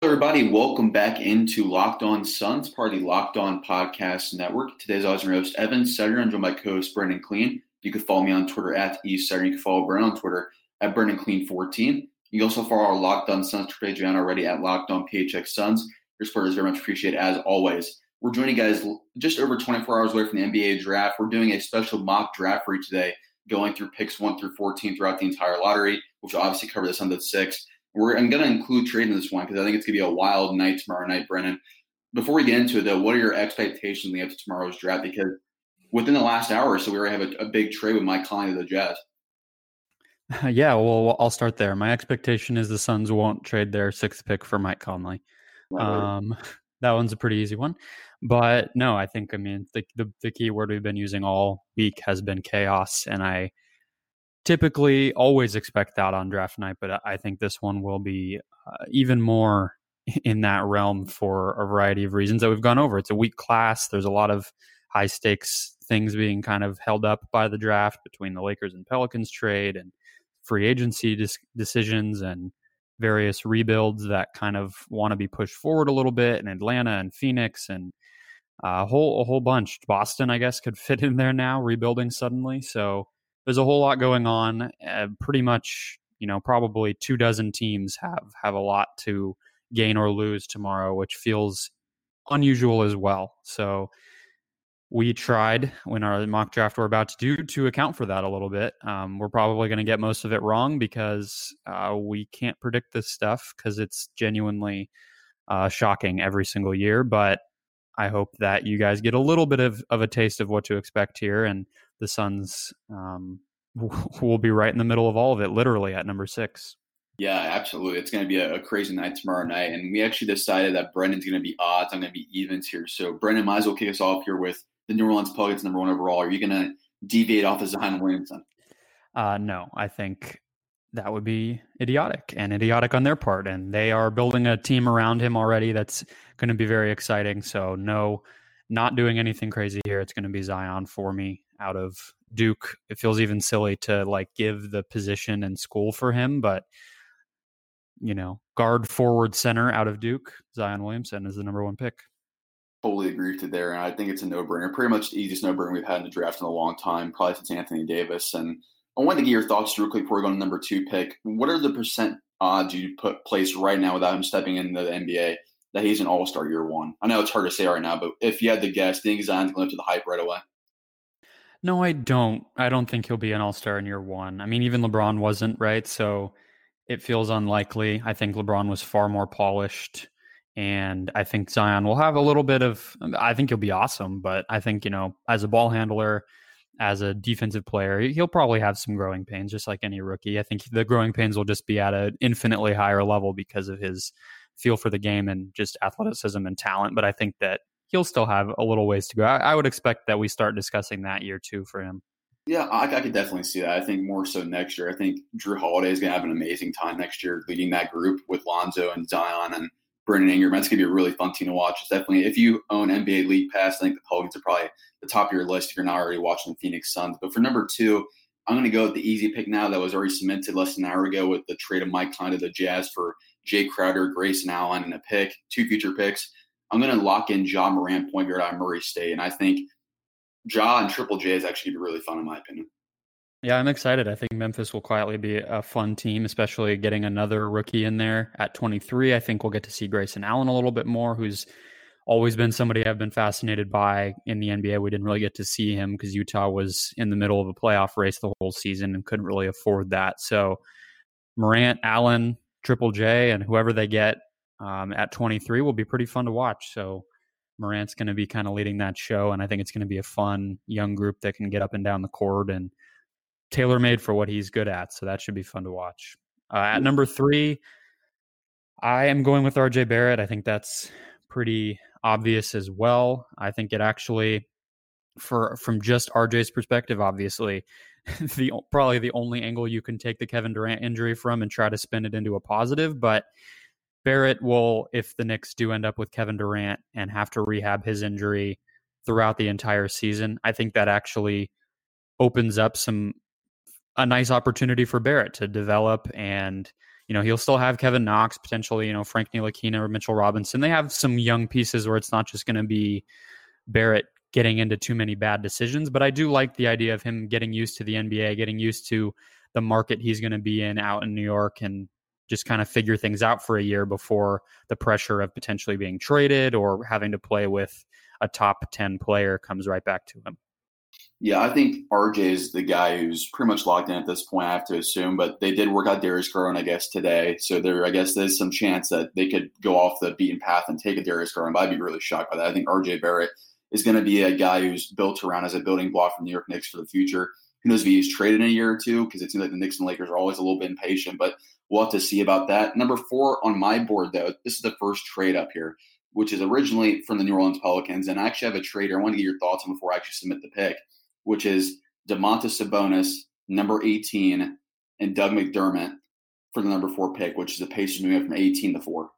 everybody. Welcome back into Locked On Suns, part of the Locked On Podcast Network. Today's Austin host, Evan Sidery. I'm joined by co-host Brendan Kleen. You can follow me on Twitter at eSutter. You can follow Brendan on Twitter at Brendan Clean14. You can also follow our Locked On Suns page on already at Locked On PHX Suns. Your support is very much appreciated as always. We're joining guys just over 24 hours away from the NBA draft. We're doing a special mock draft for you today, going through picks 1 through 14 throughout the entire lottery, which will obviously cover the Suns at 6. We're, I'm going to include trade in this one because I think it's going to be a wild night tomorrow night, Brennan. Before we get into it, though, what are your expectations leading up to tomorrow's draft? Because within the last hour or so, we already have a, a big trade with Mike Conley to the Jazz. Yeah, well, I'll start there. My expectation is the Suns won't trade their sixth pick for Mike Conley. Um, that one's a pretty easy one. But no, I think, I mean, the, the, the key word we've been using all week has been chaos. And I typically always expect that on draft night, but I think this one will be uh, even more in that realm for a variety of reasons that we've gone over. It's a weak class. There's a lot of high stakes things being kind of held up by the draft between the Lakers and Pelicans trade and free agency dis- decisions and various rebuilds that kind of want to be pushed forward a little bit in Atlanta and Phoenix and uh, a whole a whole bunch. Boston, I guess, could fit in there now, rebuilding suddenly. So there's a whole lot going on. Uh, pretty much, you know, probably two dozen teams have have a lot to gain or lose tomorrow, which feels unusual as well. So we tried when our mock draft we're about to do to account for that a little bit. Um, we're probably going to get most of it wrong because uh, we can't predict this stuff because it's genuinely uh, shocking every single year. But I hope that you guys get a little bit of, of a taste of what to expect here. And the Suns um, will be right in the middle of all of it, literally at number six. Yeah, absolutely. It's going to be a, a, crazy night tomorrow night. And we actually decided that Brendan's going to be odds. I'm going to be evens here. So, Brendan, might as well kick us off here with the New Orleans Pelicans number one overall. Are you going to deviate off of Zion Williamson? Uh, no, I think that would be idiotic and idiotic on their part. And they are building a team around him already that's going to be very exciting. So, no, not doing anything crazy here. It's going to be Zion for me out of Duke. It feels even silly to like give the position and school for him, but you know, guard, forward, center out of Duke, Zion Williamson is the number one pick. Totally agree with you there, and I think it's a no-brainer. Pretty much the easiest no-brainer we've had in the draft in a long time, probably since Anthony Davis. And I wanted to get your thoughts real quick before we go to number two pick. What are the percent odds you put place right now without him stepping into the NBA that he's an All Star year one? I know it's hard to say right now, but if you had to guess, do you think Zion's going to the hype right away? No, I don't. I don't think he'll be an All Star in year one. I mean, even LeBron wasn't right, so it feels unlikely. I think LeBron was far more polished, and I think Zion will have a little bit of. I think he'll be awesome, but I think you know, as a ball handler, as a defensive player, he'll probably have some growing pains, just like any rookie. I think the growing pains will just be at an infinitely higher level because of his feel for the game and just athleticism and talent. But I think that he'll still have a little ways to go. I, I would expect that we start discussing that year too for him. Yeah, I, I, could definitely see that. I think more so next year. I think Jrue Holiday is going to have an amazing time next year leading that group with Lonzo and Zion and Brandon Ingram. That's going to be a really fun team to watch. It's definitely, if you own NBA League Pass, I think the Pelicans are probably the top of your list if you're not already watching the Phoenix Suns. But for number two, I'm going to go with the easy pick now that was already cemented less than an hour ago with the trade of Mike Conley to the Jazz for Jae Crowder, Grayson Allen, and a pick, two future picks. I'm going to lock in Ja Morant, point guard at Murray State, and I think Ja and Triple J is actually be really fun in my opinion. Yeah, I'm excited. I think Memphis will quietly be a fun team, especially getting another rookie in there at 23. I think we'll get to see Grayson Allen a little bit more, who's always been somebody I've been fascinated by in the NBA. We didn't really get to see him because Utah was in the middle of a playoff race the whole season and couldn't really afford that. So Morant, Allen, Triple J, and whoever they get um, at 23 will be pretty fun to watch. So Morant's going to be kind of leading that show, and I think it's going to be a fun young group that can get up and down the court and tailor made for what he's good at. So that should be fun to watch. Uh, at number three, I am going with RJ Barrett. I think that's pretty obvious as well. I think it actually, for from just RJ's perspective, obviously, the probably the only angle you can take the Kevin Durant injury from and try to spin it into a positive, but Barrett will, if the Knicks do end up with Kevin Durant and have to rehab his injury throughout the entire season, I think that actually opens up some a nice opportunity for Barrett to develop and you know, he'll still have Kevin Knox, potentially, you know, Frank Ntilikina or Mitchell Robinson. They have some young pieces where it's not just going to be Barrett getting into too many bad decisions. But I do like the idea of him getting used to the NBA, getting used to the market he's going to be in out in New York and just kind of figure things out for a year before the pressure of potentially being traded or having to play with a top 10 player comes right back to him. Yeah, I think RJ is the guy who's pretty much locked in at this point, I have to assume. But they did work out Darius Garland, I guess, today. So there, I guess there's some chance that they could go off the beaten path and take a Darius Garland. But I'd be really shocked by that. I think RJ Barrett is going to be a guy who's built around as a building block for New York Knicks for the future. Who knows if he's traded in a year or two? Because it seems like the Knicks and Lakers are always a little bit impatient. But we'll have to see about that. Number four on my board, though, this is the first trade up here, which is originally from the New Orleans Pelicans. And I actually have a trader I want to get your thoughts on before I actually submit the pick which is Domantas Sabonis, number 18, and Doug McDermott for the number four pick, which is the Pacers moving from 18 to four.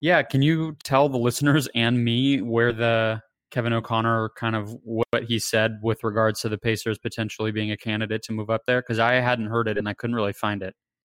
Yeah, can you tell the listeners and me where the Kevin O'Connor kind of what he said with regards to the Pacers potentially being a candidate to move up there? Because I hadn't heard it and I couldn't really find it.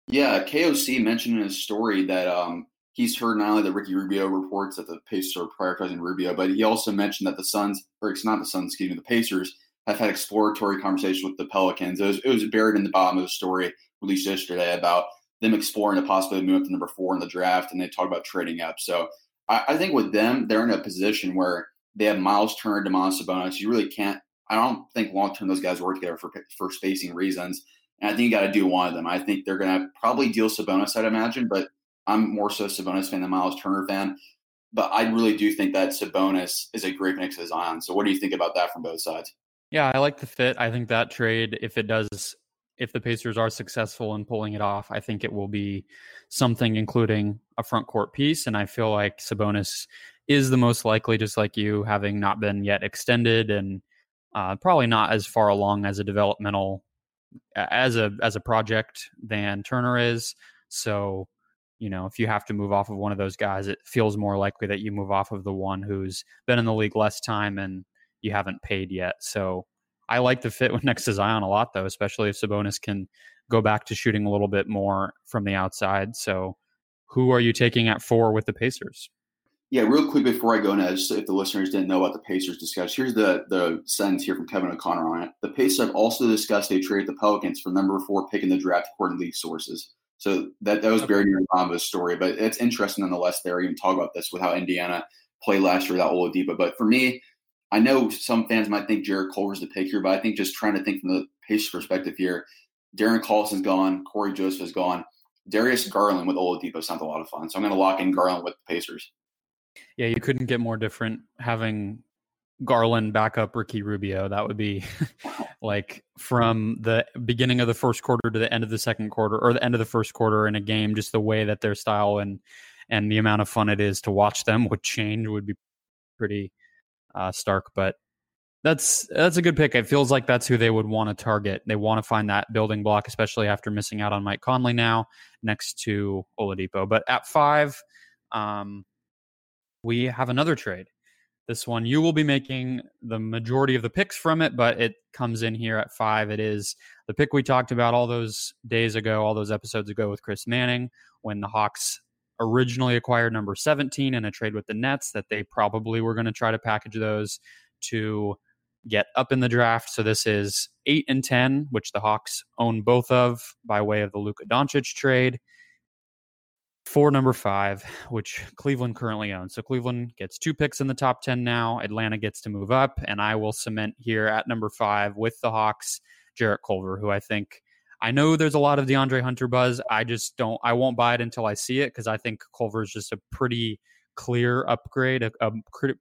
Yeah, KOC mentioned in his story that um, he's heard not only the Ricky Rubio reports that the Pacers are prioritizing Rubio, but he also mentioned that the Suns, or it's not the Suns, excuse me, the Pacers have had exploratory conversations with the Pelicans. It was, it was buried in the bottom of the story released yesterday about them exploring the possibility of moving up to number four in the draft, and they talk about trading up. So I, I think with them, they're in a position where they have Miles Turner, Domantas Sabonis. You really can't. I don't think long term those guys work together for for spacing reasons. And I think you got to do one of them. I think they're going to probably deal Sabonis, I'd imagine, but I'm more so Sabonis fan than Miles Turner fan. But I really do think that Sabonis is a great mix of Zion. So what do you think about that from both sides? Yeah, I like the fit. I think that trade, if it does, if the Pacers are successful in pulling it off, I think it will be something including a front court piece. And I feel like Sabonis is the most likely, just like you, having not been yet extended and uh, probably not as far along as a developmental as a as a project than Turner is. So you know, if you have to move off of one of those guys, it feels more likely that you move off of the one who's been in the league less time and you haven't paid yet. So I like the fit with next to Zion a lot, though, especially if Sabonis can go back to shooting a little bit more from the outside. So who are you taking at four with the Pacers? Yeah, real quick before I go into if the listeners didn't know about the Pacers discussion, here's the the sentence here from Kevin O'Connor on it. The Pacers have also discussed a trade the Pelicans for number four pick in the draft, according to league sources. So that, that was buried in Rambo's story, but it's interesting nonetheless. There, even talk about this with how Indiana played last year without Oladipo. But for me, I know some fans might think Jarrett Culver's the pick here, but I think just trying to think from the Pacers perspective here, Darren Collison's gone, Corey Joseph is gone. Darius Garland with Oladipo sounds a lot of fun. So I'm going to lock in Garland with the Pacers. Yeah, you couldn't get more different having Garland back up Ricky Rubio. That would be like from the beginning of the first quarter to the end of the second quarter or the end of the first quarter in a game, just the way that their style and and the amount of fun it is to watch them would change would be pretty uh, stark. But that's that's a good pick. It feels like that's who they would want to target. They want to find that building block, especially after missing out on Mike Conley now next to Oladipo. But at five, um, we have another trade. This one, you will be making the majority of the picks from it, but it comes in here at five. It is the pick we talked about all those days ago, all those episodes ago with Chris Manning when the Hawks originally acquired number 17 in a trade with the Nets that they probably were going to try to package those to get up in the draft. So this is 8 and 10, which the Hawks own both of by way of the Luka Doncic trade for number five, which Cleveland currently owns. So Cleveland gets two picks in the top 10 now. Atlanta gets to move up, and I will cement here at number five with the Hawks, Jarrett Culver, who I think. I know there's a lot of DeAndre Hunter buzz. I just don't. I won't buy it until I see it because I think Culver is just a pretty clear upgrade, a, a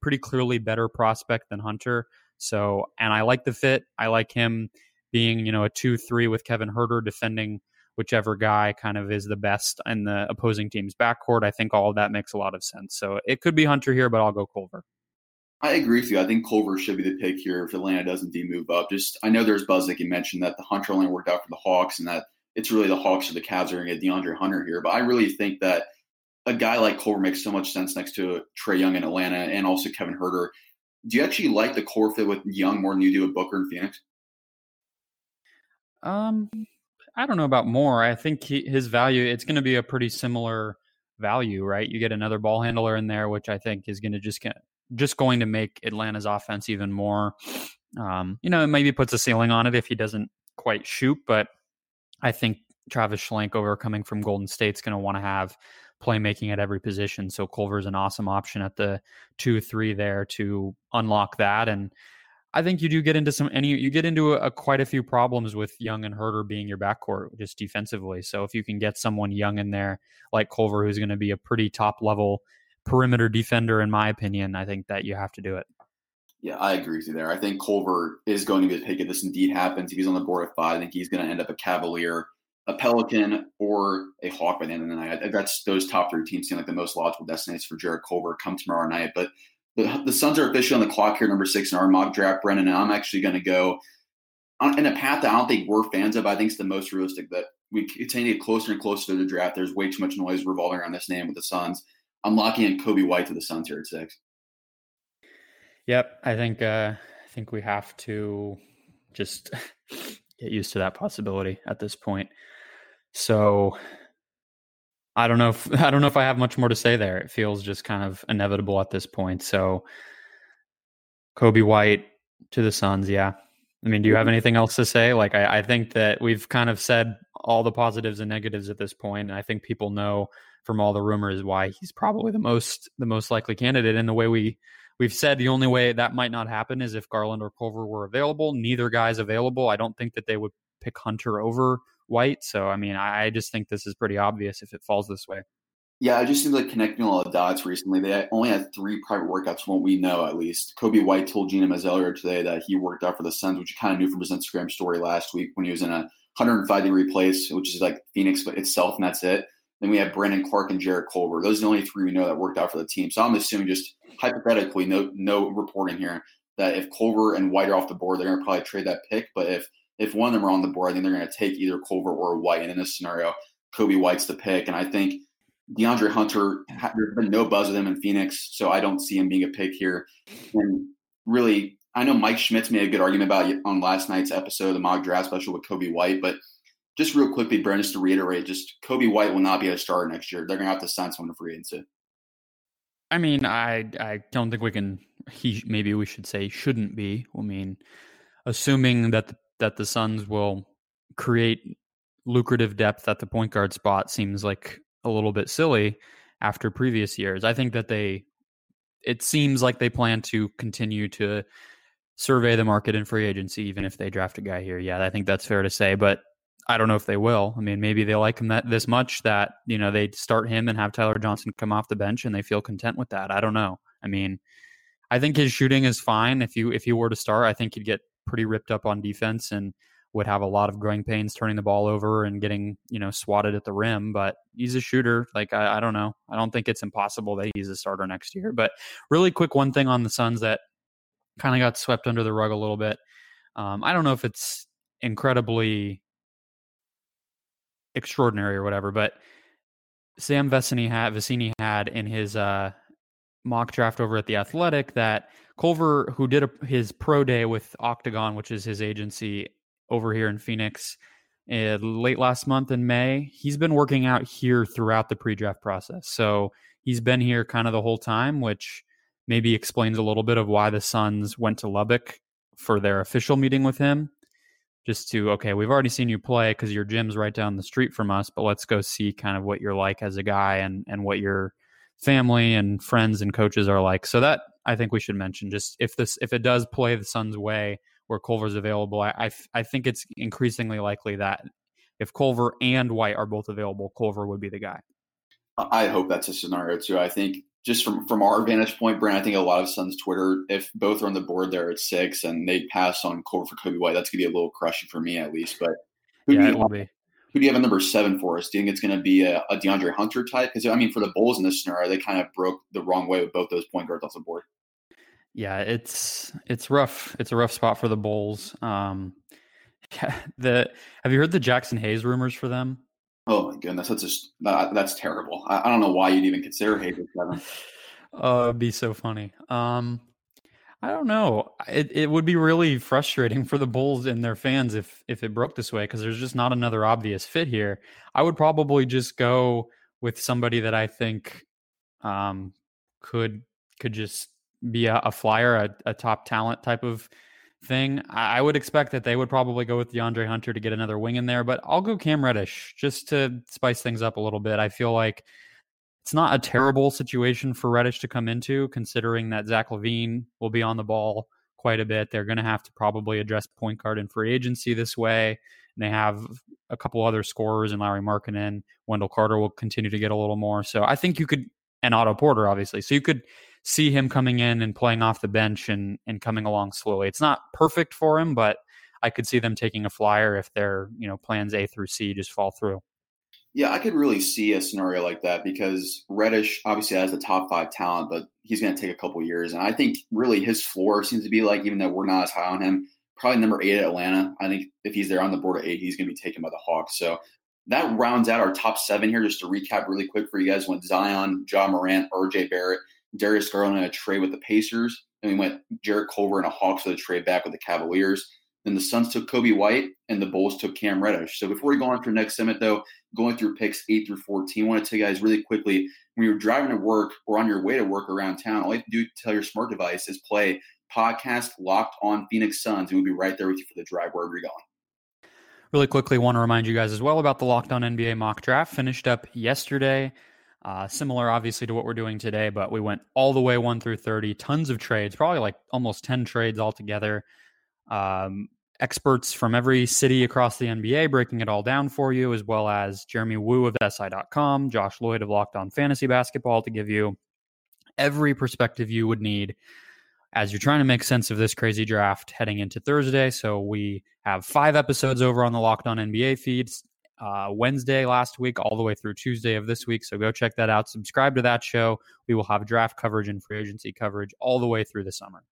pretty clearly better prospect than Hunter. So, and I like the fit. I like him being, you know, a two-three with Kevin Huerter defending whichever guy kind of is the best in the opposing team's backcourt. I think all of that makes a lot of sense. So it could be Hunter here, but I'll go Culver. I agree with you. I think Culver should be the pick here if Atlanta doesn't move up. Just I know there's buzz that you mentioned that the Hunter only worked out for the Hawks and that it's really the Hawks or the Cavs are going to get DeAndre Hunter here. But I really think that a guy like Culver makes so much sense next to Trae Young in Atlanta and also Kevin Huerter. Do you actually like the core fit with Young more than you do with Booker and Phoenix? Um, I don't know about more. I think he, his value it's going to be a pretty similar value, right? You get another ball handler in there, which I think is going to just get just going to make Atlanta's offense even more. Um, you know, it maybe puts a ceiling on it if he doesn't quite shoot, but I think Travis Schlenk coming from Golden State's going to want to have playmaking at every position. So Culver's an awesome option at the two, three there to unlock that. And I think you do get into some, any you, get into a, a, quite a few problems with Young and Huerter being your backcourt just defensively. So if you can get someone young in there like Culver, who's going to be a pretty top level perimeter defender, in my opinion, I think that you have to do it. Yeah, I agree with you there. I think Culver is going to be the pick if this indeed happens. If he's on the board at five, I think he's going to end up a Cavalier a Pelican or a Hawk by the end of the night. That's those top three teams seem like the most logical destinations for Jarrett Culver come tomorrow night. But the, the Suns are officially on the clock here, number six in our mock draft, Brennan. And I'm actually going to go in a path that I don't think we're fans of. I think it's the most realistic that we continue to get closer and closer to the draft. There's way too much noise revolving around this name with the Suns. I'm locking in Coby White to the Suns here at six. Yep, I think uh, I think we have to just get used to that possibility at this point. So I don't know if I don't know if I have much more to say there. It feels just kind of inevitable at this point. So Coby White to the Suns, yeah. I mean, do you have anything else to say? Like, I, I think that we've kind of said all the positives and negatives at this point, and I think people know from all the rumors why he's probably the most the most likely candidate. And the way we we've said the only way that might not happen is if Garland or Culver were available. Neither guy's available. I don't think that they would pick Hunter over White. So, I mean, I just think this is pretty obvious if it falls this way. Yeah, I just seems like connecting all the dots recently. They only had three private workouts from what we know, at least. Coby White told Gina Mazzelier today that he worked out for the Suns, which you kind of knew from his Instagram story last week when he was in a 105 degree place, which is like Phoenix itself, and that's it. Then we have Brandon Clarke and Jarrett Culver. Those are the only three we know that worked out for the team. So I'm assuming just hypothetically, no no reporting here, that if Culver and White are off the board, they're going to probably trade that pick. But if if one of them are on the board, I think they're going to take either Culver or White. And in this scenario, Coby White's the pick. And I think DeAndre Hunter, there's been no buzz with him in Phoenix, so I don't see him being a pick here. And really, I know Mike Schmitz made a good argument about it on last night's episode, the mock draft special with Coby White. But just real quickly, Brent, just to reiterate, just Coby White will not be a starter next year. They're going to have to sign someone to free agency. I mean, I I don't think we can. He maybe we should say shouldn't be. I mean, assuming that the that the Suns will create lucrative depth at the point guard spot seems like a little bit silly after previous years. I think that they it seems like they plan to continue to survey the market in free agency even if they draft a guy here. Yeah, I think that's fair to say, but I don't know if they will. I mean, maybe they like him that this much that, you know, they start him and have Tyler Johnson come off the bench and they feel content with that. I don't know. I mean, I think his shooting is fine. If you if he were to start, I think he'd get pretty ripped up on defense and would have a lot of growing pains turning the ball over and getting you know swatted at the rim but he's a shooter like I, I, don't know i don't think it's impossible that he's a starter next year but really quick one thing on the suns that kind of got swept under the rug a little bit um, i don't know if it's incredibly extraordinary or whatever but sam vecenie had vecenie had in his uh, mock draft over at the athletic that Culver, who did a, his pro day with Octagon, which is his agency over here in Phoenix, uh, late last month in May, he's been working out here throughout the pre-draft process. So he's been here kind of the whole time, which maybe explains a little bit of why the Suns went to Lubbock for their official meeting with him. Just to okay, we've already seen you play because your gym's right down the street from us, but let's go see kind of what you're like as a guy and and what your family and friends and coaches are like. So that I think we should mention just if this if it does play the Suns' way where Culver's available, I, I, I think it's increasingly likely that if Culver and White are both available, Culver would be the guy. I hope that's a scenario too. I think just from from our vantage point, Brent, I think a lot of Suns Twitter, if both are on the board there at six and they pass on Culver for Coby White, that's gonna be a little crushing for me at least. But yeah, it will be. Who do you have a number seven for us? Do you think it's going to be a, a DeAndre Hunter type? Because I mean, for the Bulls in this scenario, they kind of broke the wrong way with both those point guards off the board. Yeah, it's it's rough. It's a rough spot for the Bulls. Um, yeah, the have you heard the Jaxson Hayes rumors for them? Oh my goodness, that's just that, that's terrible. I, I, don't know why you'd even consider Hayes seven. Oh, it'd be so funny. Um, I don't know. It it would be really frustrating for the Bulls and their fans if if it broke this way because there's just not another obvious fit here. I would probably just go with somebody that I think um, could could just be a, a flyer, a, a, top talent type of thing. I, would expect that they would probably go with DeAndre Hunter to get another wing in there, but I'll go Cam Reddish just to spice things up a little bit. I feel like it's not a terrible situation for Reddish to come into, considering that Zach LaVine will be on the ball quite a bit. They're going to have to probably address point guard and free agency this way. And they have a couple other scorers and Lauri Markkanen. Wendell Carter will continue to get a little more. So I think you could, and Otto Porter, obviously. So you could see him coming in and playing off the bench and, and coming along slowly. It's not perfect for him, but I could see them taking a flyer if their, you know, plans A through C just fall through. Yeah, I could really see a scenario like that because Reddish obviously has the top five talent, but he's going to take a couple years. And I think really his floor seems to be like, even though we're not as high on him, probably number eight at Atlanta. I think if he's there on the board at eight, he's going to be taken by the Hawks. So that rounds out our top seven here. Just to recap really quick for you guys, went Zion, Ja Morant, RJ Barrett, Darius Garland in a trade with the Pacers. And we went Jarrett Culver and a Hawks for the trade back with the Cavaliers. Then the Suns took Coby White and the Bulls took Cam Reddish. So before we go on to the next segment, though, going through picks eight through 14, I want to tell you guys really quickly when you're driving to work or on your way to work around town, all you have to do to tell your smart device is play podcast Locked on Phoenix Suns. And we'll be right there with you for the drive wherever you're going. Really quickly, want to remind you guys as well about the Locked On NBA mock draft. Finished up yesterday. Uh, similar, obviously, to what we're doing today, but we went all the way one through 30. Tons of trades, probably like almost 10 trades altogether. Um, experts from every city across the NBA breaking it all down for you, as well as Jeremy Woo of SI.com, Josh Lloyd of Locked On Fantasy Basketball to give you every perspective you would need as you're trying to make sense of this crazy draft heading into Thursday. So we have five episodes over on the Locked On NBA feeds. Uh, Wednesday last week, all the way through Tuesday of this week. So go check that out. Subscribe to that show. We will have draft coverage and free agency coverage all the way through the summer.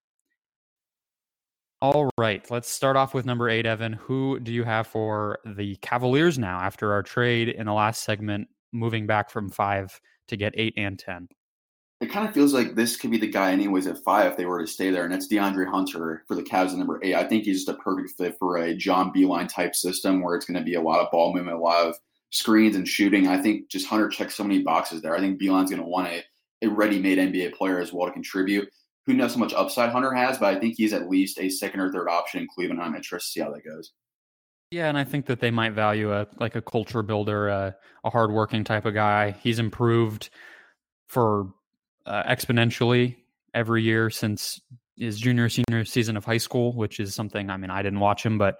All right, let's start off with number eight, Evan. Who do you have for the Cavaliers now after our trade in the last segment, moving back from five to get eight and 10? It kind of feels like this could be the guy, anyways, at five if they were to stay there, and that's DeAndre Hunter for the Cavs at number eight. I think he's just a perfect fit for a John Beilein type system where it's going to be a lot of ball movement, a lot of screens and shooting. I think just Hunter checks so many boxes there. I think Beilein's going to want a, a ready made NBA player as well to contribute who knows how much upside Hunter has, but I think he's at least a second or third option in Cleveland. I'm interested to see how that goes. Yeah, and I think that they might value a like a culture builder, a, a hardworking type of guy. He's improved for uh, exponentially every year since his junior senior season of high school, which is something. I mean, I didn't watch him, but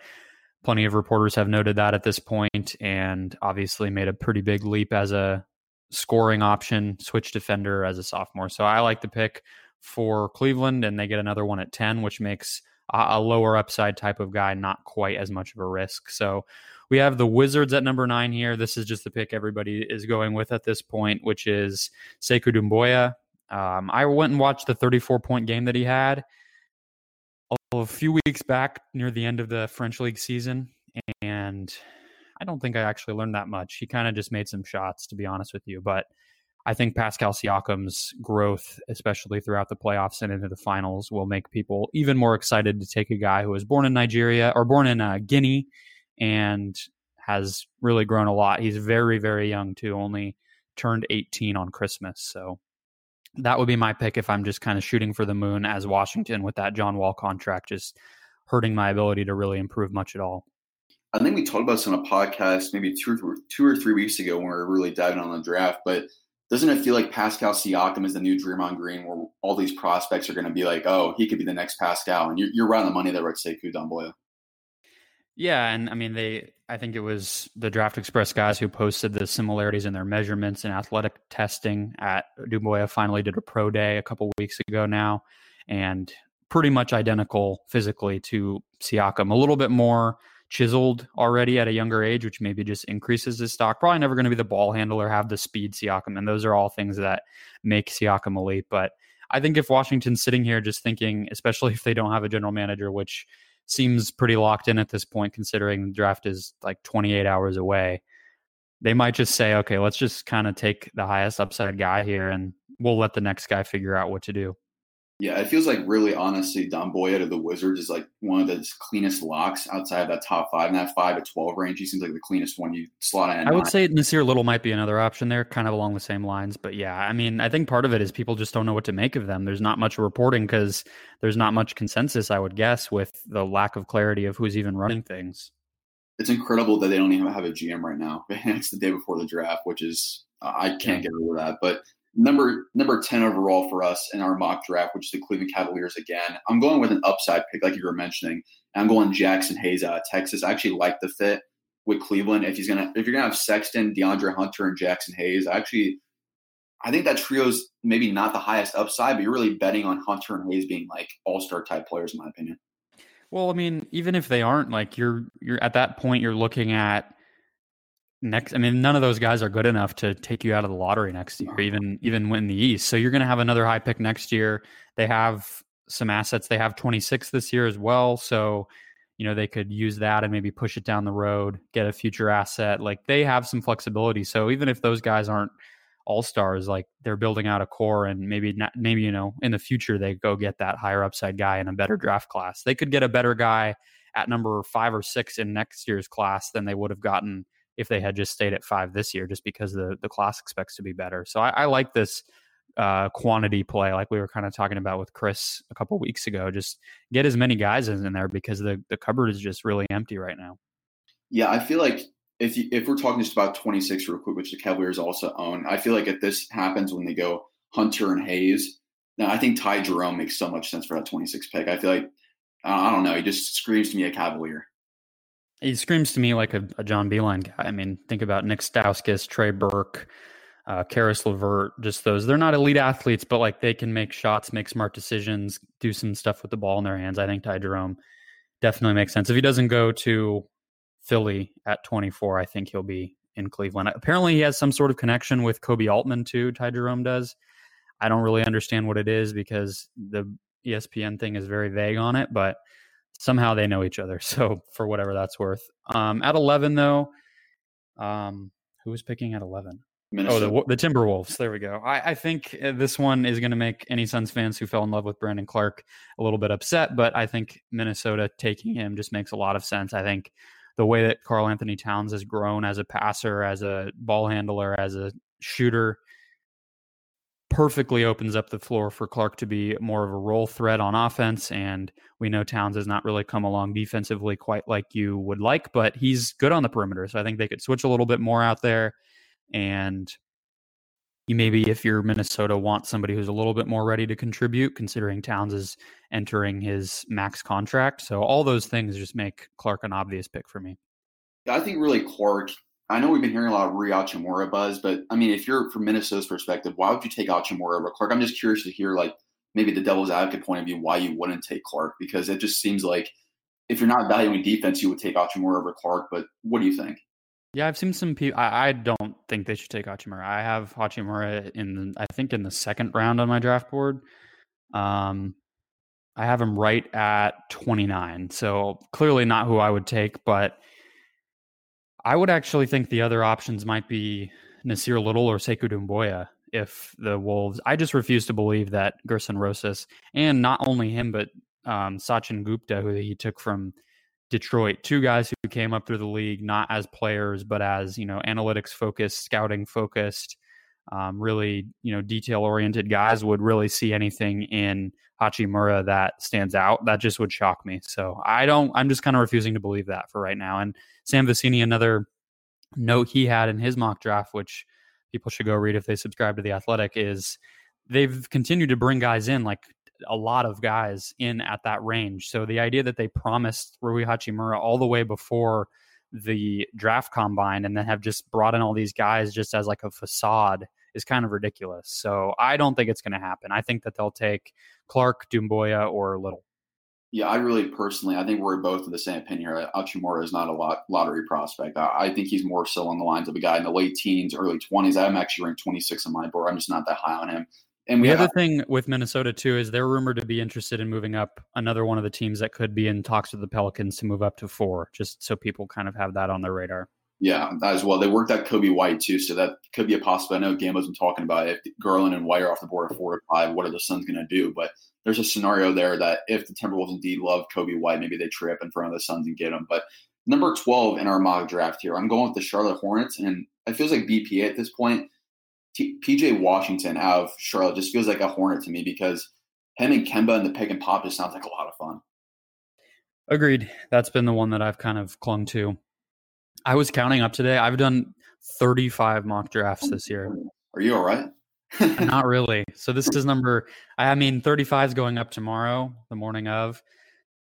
plenty of reporters have noted that at this point, and obviously made a pretty big leap as a scoring option, switch defender as a sophomore. So I like the pick for Cleveland, and they get another one at 10, which makes a, lower upside type of guy not quite as much of a risk. So we have the Wizards at number nine here. This is just the pick everybody is going with at this point, which is Sekou Doumbouya. Um, I went and watched the 34 point game that he had a few weeks back near the end of the French league season, and I don't think I actually learned that much. He kind of just made some shots, to be honest with you, but I think Pascal Siakam's growth, especially throughout the playoffs and into the finals, will make people even more excited to take a guy who was born in Nigeria or born in uh, Guinea and has really grown a lot. He's very, very young too, only turned 18 on Christmas. So that would be my pick if I'm just kind of shooting for the moon as Washington with that John Wall contract just hurting my ability to really improve much at all. I think we talked about this on a podcast maybe two or, two or three weeks ago when we were really diving on the draft, but doesn't it feel like Pascal Siakam is the new Draymond Green, where all these prospects are going to be like, oh, he could be the next Pascal, and you're, you're right on the money there with Sekou Doumbouya. Yeah, and I mean they. I think it was the Draft Express guys who posted the similarities in their measurements and athletic testing at Doumbouya. Finally, did a pro day a couple weeks ago now, and pretty much identical physically to Siakam. A little bit more chiseled already at a younger age, which maybe just increases his stock. Probably never going to be the ball handler, have the speed Siakam, and those are all things that make Siakam elite. But I think if Washington's sitting here just thinking, especially if they don't have a general manager, which seems pretty locked in at this point, considering the draft is like 28 hours away, they might just say, okay, let's just kind of take the highest upside guy here and we'll let the next guy figure out what to do. Yeah, it feels like really honestly, Doumbouya to the Wizards is like one of the cleanest locks outside of that top five. And that five to twelve range, he seems like the cleanest one you slot in. I would say Nassir Little might be another option there, kind of along the same lines. But yeah, I mean, I think part of it is people just don't know what to make of them. There's not much reporting because there's not much consensus, I would guess, with the lack of clarity of who's even running things. It's incredible that they don't even have a GM right now. it's the day before the draft, which is I can't get over that. But number number 10 overall for us in our mock draft, which is the Cleveland Cavaliers again. I'm going with an upside pick, like you were mentioning. I'm going Jaxson Hayes out of Texas. I actually like the fit with Cleveland. If he's gonna if you're gonna have Sexton, DeAndre Hunter, and Jaxson Hayes, I actually I think that trio's maybe not the highest upside, but you're really betting on Hunter and Hayes being like all star type players, in my opinion. Well, I mean, even if they aren't, like you're you're at that point, you're looking at next i mean none of those guys are good enough to take you out of the lottery next year even even win the east. So you're going to have another high pick next year. They have some assets. They have 26 this year as well. So you know they could use that and maybe push it down the road get a future asset. Like they have some flexibility. So even if those guys aren't all stars like they're building out a core and maybe not maybe you know in the future they go get that higher upside guy in a better draft class. They could get a better guy at number five or six in next year's class than they would have gotten if they had just stayed at five this year, just because the the class expects to be better. So I, I like this uh, quantity play, like we were kind of talking about with Chris a couple weeks ago. Just get as many guys as in there because the the cupboard is just really empty right now. Yeah, I feel like if you, if we're talking just about 26 real quick, which the Cavaliers also own, I feel like if this happens when they go Hunter and Hayes, now I think Ty Jerome makes so much sense for that 26 pick. I feel like I don't know, he just screams to me a Cavalier. He screams to me like a, a John Beilein guy. I mean, think about Nick Stauskas, Trey Burke, uh, Caris LeVert, just those. They're not elite athletes, but like they can make shots, make smart decisions, do some stuff with the ball in their hands. I think Ty Jerome definitely makes sense. If he doesn't go to Philly at 24, I think he'll be in Cleveland. Apparently, he has some sort of connection with Koby Altman too. Ty Jerome does. I don't really understand what it is because the ESPN thing is very vague on it, but somehow they know each other. So for whatever that's worth. Um, at 11 though, um, who was picking at 11? Minnesota. Oh, the, the Timberwolves. There we go. I, I think uh, this one is going to make any Suns fans who fell in love with Brandon Clarke a little bit upset, but I think Minnesota taking him just makes a lot of sense. I think the way that Carl Anthony Towns has grown as a passer, as a ball handler, as a shooter, perfectly opens up the floor for Clarke to be more of a role threat on offense. And we know Towns has not really come along defensively quite like you would like, but he's good on the perimeter. So I think they could switch a little bit more out there. And you maybe, if you're Minnesota, want somebody who's a little bit more ready to contribute, considering Towns is entering his max contract. So all those things just make Clarke an obvious pick for me. I think really Clarke I know we've been hearing a lot of Rui Hachimura buzz, but I mean, if you're from Minnesota's perspective, why would you take Hachimura over Clarke? I'm just curious to hear, like, maybe the devil's advocate point of view, why you wouldn't take Clarke, because it just seems like if you're not valuing defense, you would take Hachimura over Clarke. But what do you think? Yeah, I've seen some people. I, I, don't think they should take Hachimura. I have Hachimura in, I think, in the second round on my draft board. Um, I have him right at 29. So clearly not who I would take, but I would actually think the other options might be Nassir Little or Sekou Doumbouya if the Wolves. I just refuse to believe that Gersson Rosas and not only him, but um, Sachin Gupta, who he took from Detroit, two guys who came up through the league not as players, but as you know, analytics focused, scouting focused, um, really you know, detail oriented guys would really see anything in Hachimura that stands out. That just would shock me. So I don't. I'm just kind of refusing to believe that for right now. And Sam Vecenie, another note he had in his mock draft, which people should go read if they subscribe to the Athletic, is they've continued to bring guys in, like a lot of guys in at that range. So the idea that they promised Rui Hachimura all the way before the draft combine and then have just brought in all these guys just as like a facade is kind of ridiculous. So I don't think it's going to happen. I think that they'll take Clarke, Doumbouya, or Little. Yeah, I really personally, I think we're both of the same opinion here. Hachimura is not a lot, lottery prospect. I, I, think he's more so on the lines of a guy in the late teens, early 20s. I'm actually ranked 26 on my board. I'm just not that high on him. And the have, other thing with Minnesota too is they're rumored to be interested in moving up another one of the teams that could be in talks with the Pelicans to move up to four, just so people kind of have that on their radar. Yeah, as well. They worked out Coby White too, so that could be a possibility. I know Gambo's been talking about if Garland and White are off the board at four or five, what are the Suns going to do? But there's a scenario there that if the Timberwolves indeed love Coby White, maybe they trip in front of the Suns and get him. But number 12 in our mock draft here, I'm going with the Charlotte Hornets, and it feels like BPA at this point. T- PJ Washington out of Charlotte just feels like a Hornet to me because him and Kemba and the pick and pop just sounds like a lot of fun. Agreed. That's been the one that I've kind of clung to. I was counting up today. I've done 35 mock drafts this year. Are you all right? Not really. So this is number. I mean, 35 is going up tomorrow, the morning of.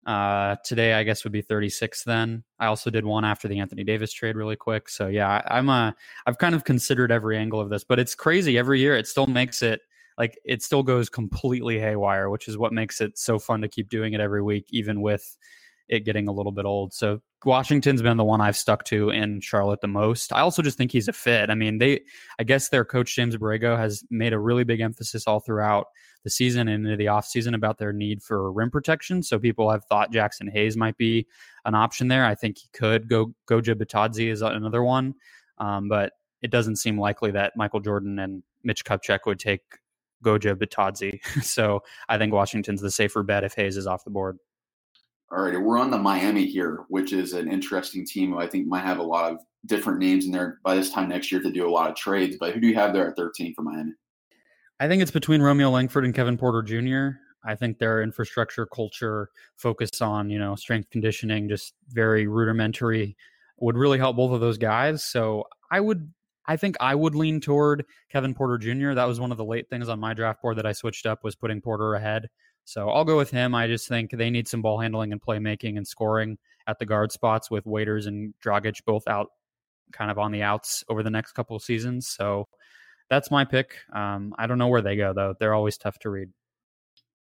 Uh, today, I guess would be 36. Then I also did one after the Anthony Davis trade, really quick. So yeah, I, I'm a. I've kind of considered every angle of this, but it's crazy. Every year, it still makes it like it still goes completely haywire, which is what makes it so fun to keep doing it every week, even with it getting a little bit old. So Washington's been the one I've stuck to in Charlotte the most. I also just think he's a fit. I mean, they, I guess their coach James Borrego has made a really big emphasis all throughout the season and into the offseason about their need for rim protection. So people have thought Jaxson Hayes might be an option there. I think he could go. Goga Bitadze is another one, um, but it doesn't seem likely that Michael Jordan and Mitch Kupchak would take Goga Bitadze. so I think Washington's the safer bet if Hayes is off the board. All right, we're on the Miami here, which is an interesting team who I think might have a lot of different names in there by this time next year to do a lot of trades. But who do you have there at 13 for Miami? I think it's between Romeo Langford and Kevin Porter Jr. I think their infrastructure culture focus on, you know, strength conditioning, just very rudimentary, would really help both of those guys. So I would I think I would lean toward Kevin Porter Jr. That was one of the late things on my draft board that I switched up was putting Porter ahead. So I'll go with him. I just think they need some ball handling and playmaking and scoring at the guard spots with Waiters and Dragic both out kind of on the outs over the next couple of seasons. So that's my pick. Um, I don't know where they go though. They're always tough to read.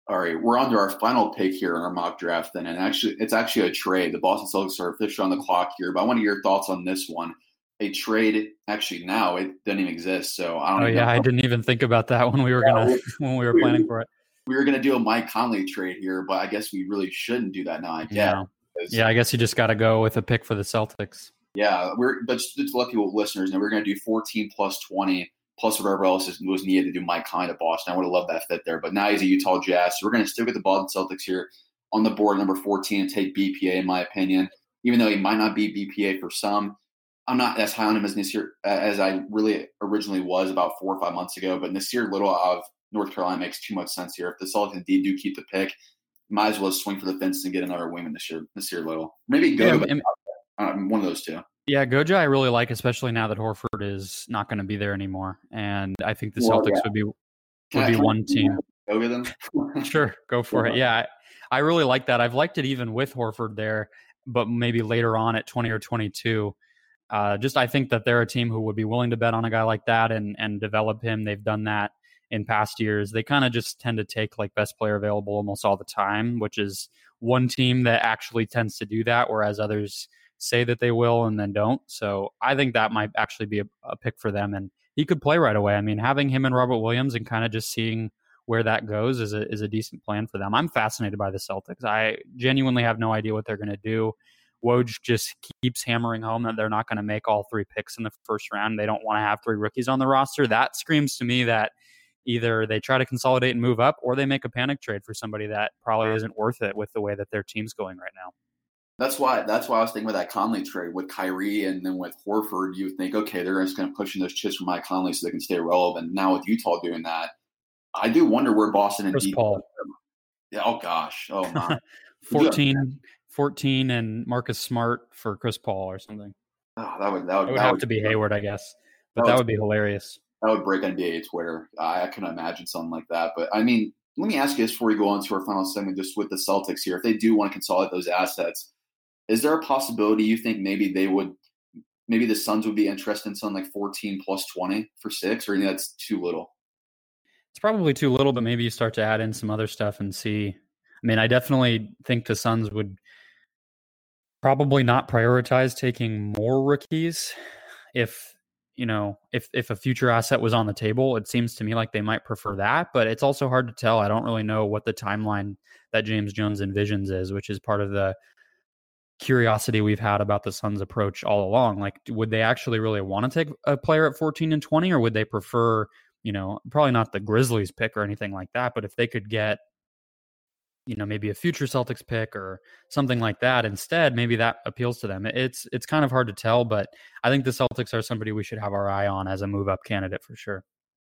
All right, we're on to our final pick here in our mock draft, then, and actually, it's actually a trade. The Boston Celtics are officially on the clock here, but I want to hear your thoughts on this one. A trade, actually, now it doesn't even exist. So I don't. Oh yeah, know. I didn't even think about that when we were gonna when we were planning for it we were going to do a Mike Conley trade here, but I guess we really shouldn't do that now. I guess. Yeah, yeah I guess you just got to go with a pick for the Celtics. Yeah, we're but just to let people listeners know, we're going to do 14 plus 20 plus whatever else is, was needed to do Mike Conley to Boston. I would have loved that fit there, but now he's a Utah Jazz, so we're going to stick with the Boston Celtics here on the board number 14 and take BPA in my opinion. Even though he might not be BPA for some, I'm not as high on him as Nassir as I really originally was about four or five months ago. But Nassir Little of North Carolina makes too much sense here. If the Celtics indeed do keep the pick, might as well swing for the fences and get another wingman this year. This year, little maybe go yeah, uh, one of those two. Yeah, Goga I really like, especially now that Horford is not going to be there anymore, and I think the Celtics yeah. would be would can be I, one team. With them. sure, go for yeah. it. Yeah, I, I really like that. I've liked it even with Horford there, but maybe later on at twenty or twenty two. Uh, just I think that they're a team who would be willing to bet on a guy like that and and develop him. They've done that in past years, they kind of just tend to take like best player available almost all the time, which is one team that actually tends to do that, whereas others say that they will and then don't. So I think that might actually be a, a pick for them. And he could play right away. I mean, having him and Robert Williams and kind of just seeing where that goes is a, is a decent plan for them. I'm fascinated by the Celtics. I genuinely have no idea what they're going to do. Woj just keeps hammering home that they're not going to make all three picks in the first round. They don't want to have three rookies on the roster. That screams to me that either they try to consolidate and move up or they make a panic trade for somebody that probably isn't worth it with the way that their team's going right now. That's why that's why I was thinking with that Conley trade with Kyrie and then with Horford, you think, okay, they're just going to push in those chips for Mike Conley so they can stay relevant. Now with Utah doing that, I do wonder where Boston and Chris Paul. Yeah, oh gosh. Oh my. 14, 14 and Marcus Smart for Chris Paul or something. Oh, that would that would, would have would, to be Hayward, I guess. But that, that would be hilarious that would break NBA Twitter. I, I can imagine something like that. But I mean, let me ask you this before we go on to our final segment, just with the Celtics here. If they do want to consolidate those assets, is there a possibility you think maybe they would, maybe the Suns would be interested in something like 14 plus 20 for six, or that's too little? It's probably too little, but maybe you start to add in some other stuff and see. I mean, I definitely think the Suns would probably not prioritize taking more rookies if you know, if if a future asset was on the table, it seems to me like they might prefer that. But it's also hard to tell. I don't really know what the timeline that James Jones envisions is, which is part of the curiosity we've had about the Suns' approach all along. Like, would they actually really want to take a player at 14 and 20, or would they prefer, you know, probably not the Grizzlies pick or anything like that, but if they could get, you know, maybe a future Celtics pick or something like that instead, maybe that appeals to them. It's it's kind of hard to tell, but I think the Celtics are somebody we should have our eye on as a move up candidate for sure.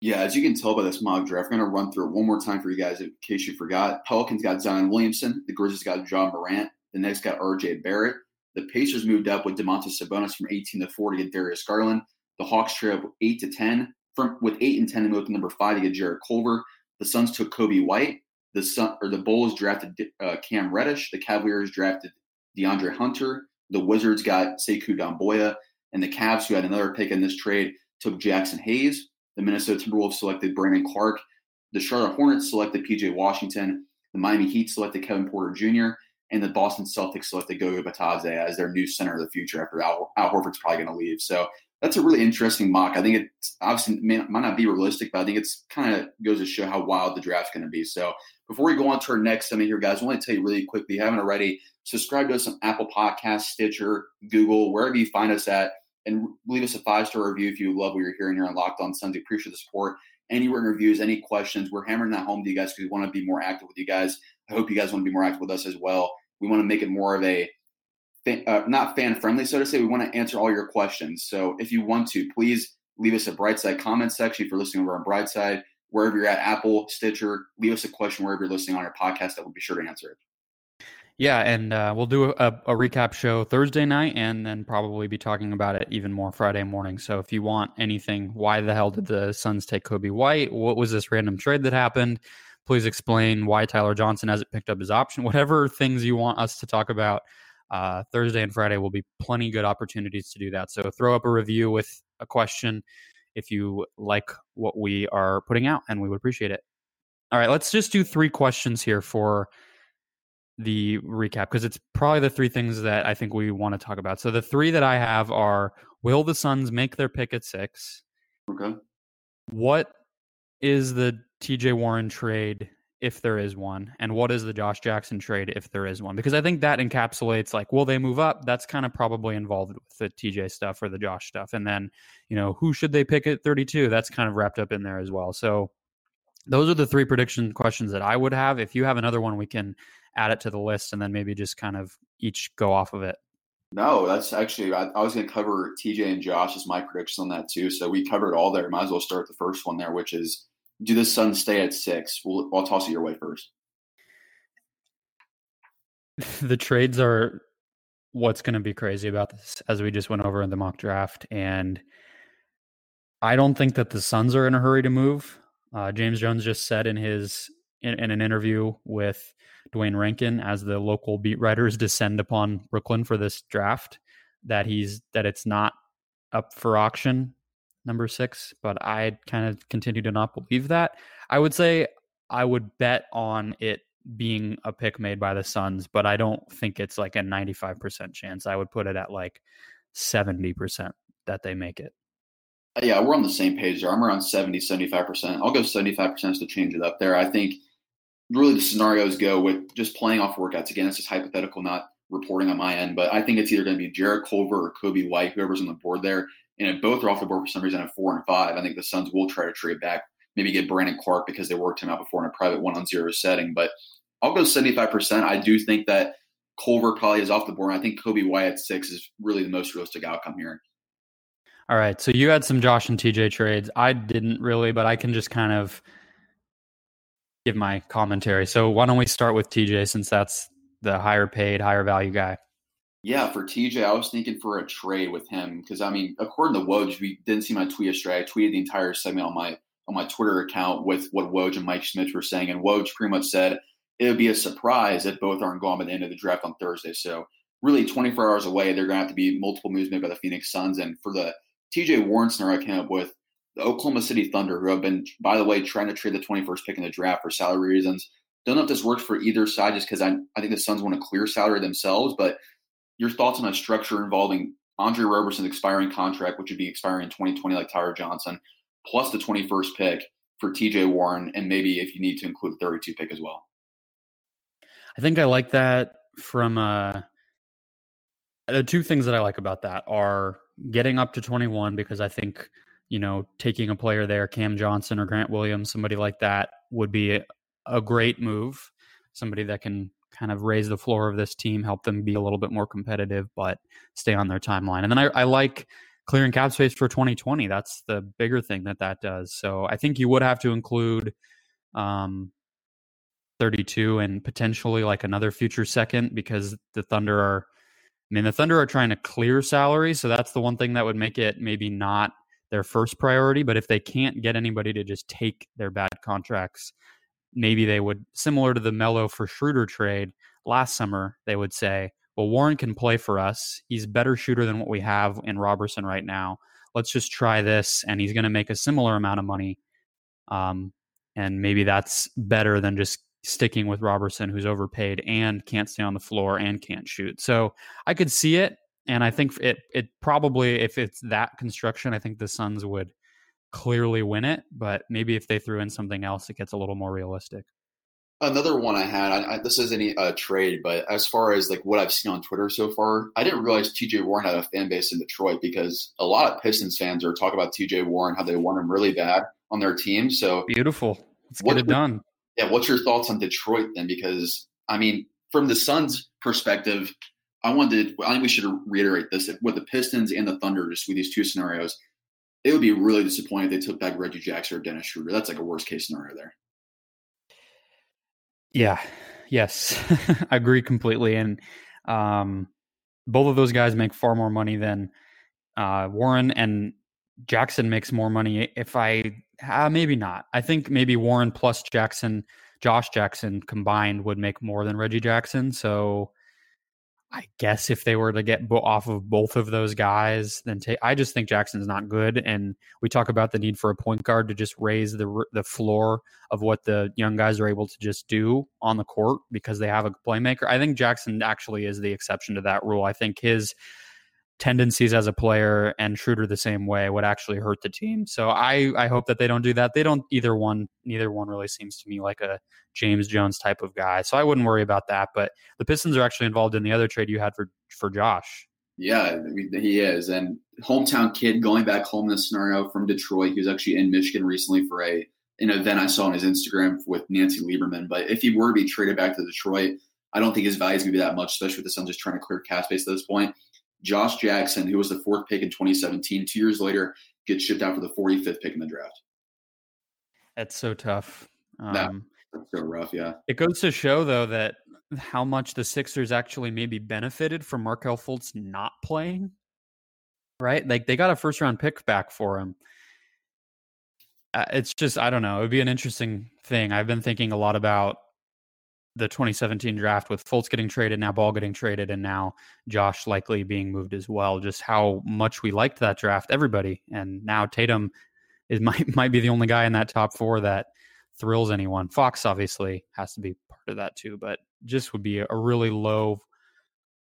Yeah, as you can tell by this mock draft, I'm going to run through it one more time for you guys in case you forgot. Pelicans got Zion Williamson. The Grizzlies got Ja Morant. The Knicks got R.J. Barrett. The Pacers moved up with Domantas Sabonis from 18 to 4 to get Darius Garland. The Hawks traded 8 to 10. From with 8 and 10 to move to number 5 to get Jarrett Culver. The Suns took Coby White. The Sun or the Bulls drafted uh, Cam Reddish. The Cavaliers drafted DeAndre Hunter. The Wizards got Sekou Doumbouya. And the Cavs, who had another pick in this trade, took Jaxson Hayes. The Minnesota Timberwolves selected Brandon Clarke. The Charlotte Hornets selected PJ Washington. The Miami Heat selected Kevin Porter Jr and the Boston Celtics selected Goga Bitadze as their new center of the future after Al, Al Horford's probably going to leave. So that's a really interesting mock. I think it obviously may, might not be realistic, but I think it's kind of goes to show how wild the draft's going to be. So before we go on to our next segment here, guys, I want to tell you really quickly, if you haven't already, subscribe to us on Apple Podcasts, Stitcher, Google, wherever you find us at, and leave us a five star review if you love what you're hearing here on Locked On Suns. Appreciate the support. Any written reviews, any questions, we're hammering that home to you guys because we want to be more active with you guys. I hope you guys want to be more active with us as well. We want to make it more of a uh, not fan friendly, so to say. We want to answer all your questions. So if you want to, please leave us a Brightside comment section if you're listening over on Brightside, wherever you're at, Apple, Stitcher. Leave us a question wherever you're listening on our podcast. That we'll be sure to answer it. Yeah, and uh, we'll do a, a, recap show Thursday night, and then probably be talking about it even more Friday morning. So if you want anything, why the hell did the Suns take Coby White? What was this random trade that happened? Please explain why Tyler Johnson hasn't picked up his option. Whatever things you want us to talk about, uh, Thursday and Friday will be plenty good opportunities to do that. So throw up a review with a question if you like what we are putting out, and we would appreciate it. All right, let's just do three questions here for the recap because it's probably the three things that I think we want to talk about. So the three that I have are: Will the Suns make their pick at six? Okay. What is the TJ Warren trade if there is one, and what is the Josh Jackson trade if there is one? Because I think that encapsulates like, will they move up? That's kind of probably involved with the TJ stuff or the Josh stuff, and then you know who should they pick at 32? That's kind of wrapped up in there as well. So those are the three prediction questions that I would have. If you have another one, we can add it to the list and then maybe just kind of each go off of it. No, that's actually I, I was going to cover TJ and Josh as my predictions on that too. So we covered all there. Might as well start the first one there, which is do the Suns stay at six? We'll, I'll toss it your way first. The trades are what's going to be crazy about this, as we just went over in the mock draft. And I don't think that the Suns are in a hurry to move. Uh, James Jones just said in his in, in, an interview with Duane Rankin, as the local beat writers descend upon Brooklyn for this draft, that he's that it's not up for auction number six, but I kind of continue to not believe that. I would say I would bet on it being a pick made by the Suns, but I don't think it's like a 95% chance. I would put it at like 70% that they make it. Uh, yeah, we're on the same page there. I'm around 70, 75%. I'll go 75% to change it up there. I think really the scenarios go with just playing off workouts. Again, it's just hypothetical, not reporting on my end, but I think it's either going to be Jarrett Culver or Coby White, whoever's on the board there. And if both are off the board for some reason at four and five, I think the Suns will try to trade back, maybe get Brandon Clarke because they worked him out before in a private one on zero setting. But I'll go 75%. I do think that Culver probably is off the board. I think Coby at six is really the most realistic outcome here. All right. So you had some Josh and TJ trades. I didn't really, but I can just kind of give my commentary. So why don't we start with TJ since that's the higher paid, higher value guy? Yeah, for TJ, I was thinking for a trade with him because I mean, according to Woj, we didn't see my tweet yesterday. I tweeted the entire segment on my on my Twitter account with what Woj and Mike Schmitz were saying, and Woj pretty much said it would be a surprise if both aren't gone by the end of the draft on Thursday. So really, 24 hours away, they're going to have to be multiple moves made by the Phoenix Suns. And for the TJ Warren scenario I came up with, the Oklahoma City Thunder, who have been, by the way, trying to trade the 21st pick in the draft for salary reasons. Don't know if this works for either side, just because I, I think the Suns want to clear salary themselves, but your thoughts on a structure involving Andre Roberson's expiring contract, which would be expiring in 2020, like Tyler Johnson, plus the 21st pick for TJ Warren, and maybe if you need to include the 32 pick as well. I think I like that from a the two things that I like about that are getting up to 21 because I think you know taking a player there, Cam Johnson or Grant Williams, somebody like that would be a great move. Somebody that can kind of raise the floor of this team, help them be a little bit more competitive, but stay on their timeline. And then I, I like clearing cap space for 2020. That's the bigger thing that that does. So I think you would have to include um, 32 and potentially like another future second because the Thunder are. I mean, the Thunder are trying to clear salary, so that's the one thing that would make it maybe not their first priority. But if they can't get anybody to just take their bad contracts, maybe they would, similar to the Melo for Schroeder trade last summer, they would say, well, Warren can play for us. He's better shooter than what we have in Robertson right now. Let's just try this, and he's going to make a similar amount of money. Um, and maybe that's better than just sticking with Robertson, who's overpaid and can't stay on the floor and can't shoot. So I could see it, and I think it it probably if it's that construction, I think the Suns would clearly win it. But maybe if they threw in something else, it gets a little more realistic. Another one I had. I, I, this isn't a uh, trade, but as far as like what I've seen on Twitter so far, I didn't realize T.J. Warren had a fan base in Detroit because a lot of Pistons fans are talking about T.J. Warren how they want him really bad on their team. So beautiful. Let's get it done. Yeah. What's your thoughts on Detroit then? Because I mean, from the Suns' perspective, I wanted. I think we should reiterate this: with the Pistons and the Thunder, just with these two scenarios, it would be really disappointing if they took back Reggie Jackson or Dennis Schroeder. That's like a worst case scenario there. Yeah. Yes. I agree completely. And um, both of those guys make far more money than uh, Warren and Jackson makes more money. If I uh, maybe not, I think maybe Warren plus Jackson, Josh Jackson combined would make more than Reggie Jackson. So I guess if they were to get bo- off of both of those guys, then take. I just think Jackson's not good, and we talk about the need for a point guard to just raise the the floor of what the young guys are able to just do on the court because they have a playmaker. I think Jackson actually is the exception to that rule. I think his tendencies as a player and Schroeder the same way would actually hurt the team. So I I hope that they don't do that. They don't either one neither one really seems to me like a James Jones type of guy. So I wouldn't worry about that, but the Pistons are actually involved in the other trade you had for for Josh. Yeah, he is. And hometown kid going back home in this scenario from Detroit. He was actually in Michigan recently for a an event I saw on his Instagram with Nancy Lieberman. But if he were to be traded back to Detroit, I don't think his value is going to be that much, especially with the Suns just trying to clear cap space at this point. Josh Jackson, who was the fourth pick in 2017, two years later gets shipped out for the 45th pick in the draft. That's so tough. Um, that, that's so rough, yeah. It goes to show, though, that how much the Sixers actually maybe benefited from Markelle Fultz not playing. Right? Like they got a first round pick back for him. Uh, it's just, I don't know. It would be an interesting thing. I've been thinking a lot about the 2017 draft with Fultz getting traded, now Ball getting traded, and now Josh likely being moved as well. Just how much we liked that draft, everybody, and now Tatum is might might be the only guy in that top four that thrills anyone. Fox obviously has to be part of that too, but just would be a really low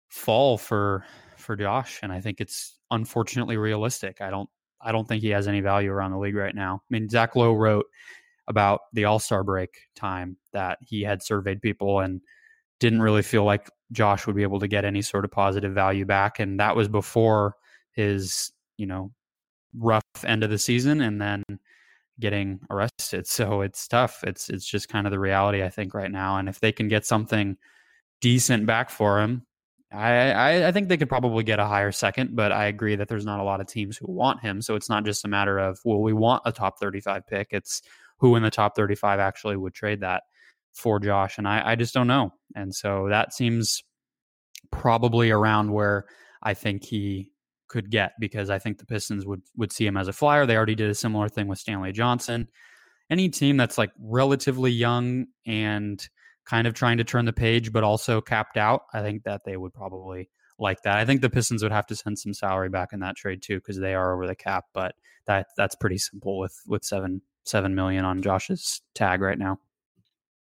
fall for for Josh, and I think it's unfortunately realistic. I don't I don't think he has any value around the league right now. I mean, Zach Lowe wrote about the All Star break time that he had surveyed people and didn't really feel like Josh would be able to get any sort of positive value back. And that was before his, you know, rough end of the season and then getting arrested. So it's tough. It's it's just kind of the reality I think right now. And if they can get something decent back for him, I, I, I think they could probably get a higher second, but I agree that there's not a lot of teams who want him. So it's not just a matter of well, we want a top 35 pick. It's who in the top 35 actually would trade that for Josh. And I, I just don't know. And so that seems probably around where I think he could get because I think the Pistons would would see him as a flyer. They already did a similar thing with Stanley Johnson. Any team that's like relatively young and kind of trying to turn the page but also capped out, I think that they would probably like that. I think the Pistons would have to send some salary back in that trade too because they are over the cap, but that that's pretty simple with with 7 7 million on Josh's tag right now.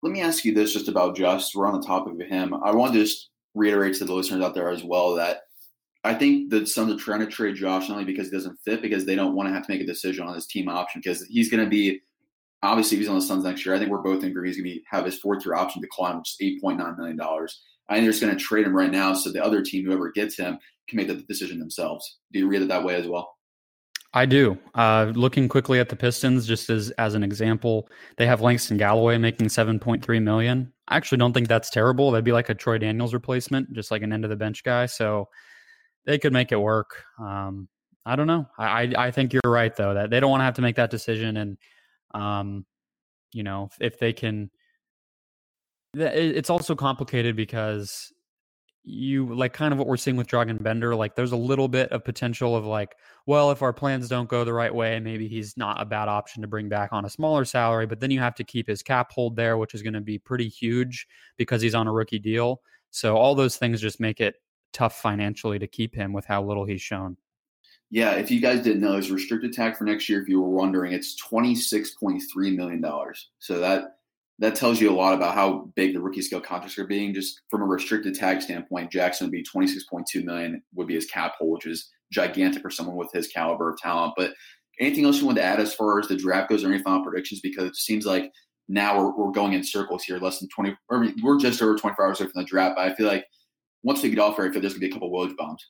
Let me ask you this just about Josh. We're on the topic of him. I want to just reiterate to the listeners out there as well that I think the Suns are trying to trade Josh not only because he doesn't fit, because they don't want to have to make a decision on his team option because he's going to be obviously he's on the Suns next year. I think we're both in agreement he's going to be, have his fourth year option decline, which is eight point nine million dollars. I think they're just going to trade him right now, so the other team, whoever gets him, can make the decision themselves. Do you read it that way as well? I do. Uh, looking quickly at the Pistons, just as as an example, they have Langston Galloway making seven point three million. I actually don't think that's terrible. That'd be like a Troy Daniels replacement, just like an end of the bench guy. So they could make it work. Um, I don't know. I I think you're right though that they don't want to have to make that decision, and um, you know if they can. It's also complicated because you like kind of what we're seeing with Dragan Bender. Like there's a little bit of potential of like, well, if our plans don't go the right way, maybe he's not a bad option to bring back on a smaller salary. But then you have to keep his cap hold there, which is going to be pretty huge because he's on a rookie deal. So all those things just make it tough financially to keep him with how little he's shown. Yeah, if you guys didn't know, his restricted tag for next year, if you were wondering, it's twenty six point three million dollars. So that that tells you a lot about how big the rookie scale contracts are being. Just from a restricted tag standpoint, Jackson would be 26.2 million would be his cap hold, which is gigantic for someone with his caliber of talent. But anything else you want to add as far as the draft goes or any final predictions? Because it seems like now we're, we're going in circles here, less than 20, or we're just over 24 hours away from the draft. But I feel like once we get off here, I feel there's gonna be a couple of Woj bombs.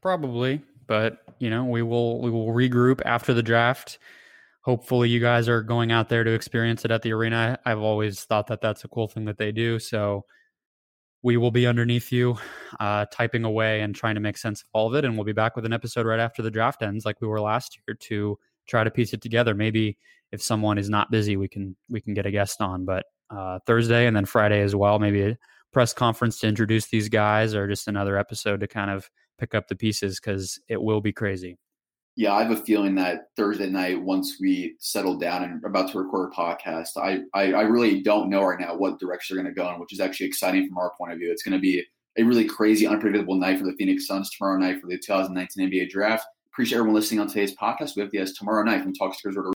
Probably, but you know, we will we will regroup after the draft hopefully you guys are going out there to experience it at the arena. I've always thought that that's a cool thing that they do. So we will be underneath you, uh, typing away and trying to make sense of all of it. And we'll be back with an episode right after the draft ends, like we were last year, to try to piece it together. Maybe if someone is not busy, we can we can get a guest on. But uh, Thursday and then Friday as well, maybe a press conference to introduce these guys, or just another episode to kind of pick up the pieces because it will be crazy. Yeah, I have a feeling that Thursday night, once we settle down and about to record a podcast, I, I, I really don't know right now what direction they're going to go in, which is actually exciting from our point of view. It's going to be a really crazy, unpredictable night for the Phoenix Suns tomorrow night for the 2019 NBA draft. Appreciate everyone listening on today's podcast. We have the tomorrow night from Talk Resort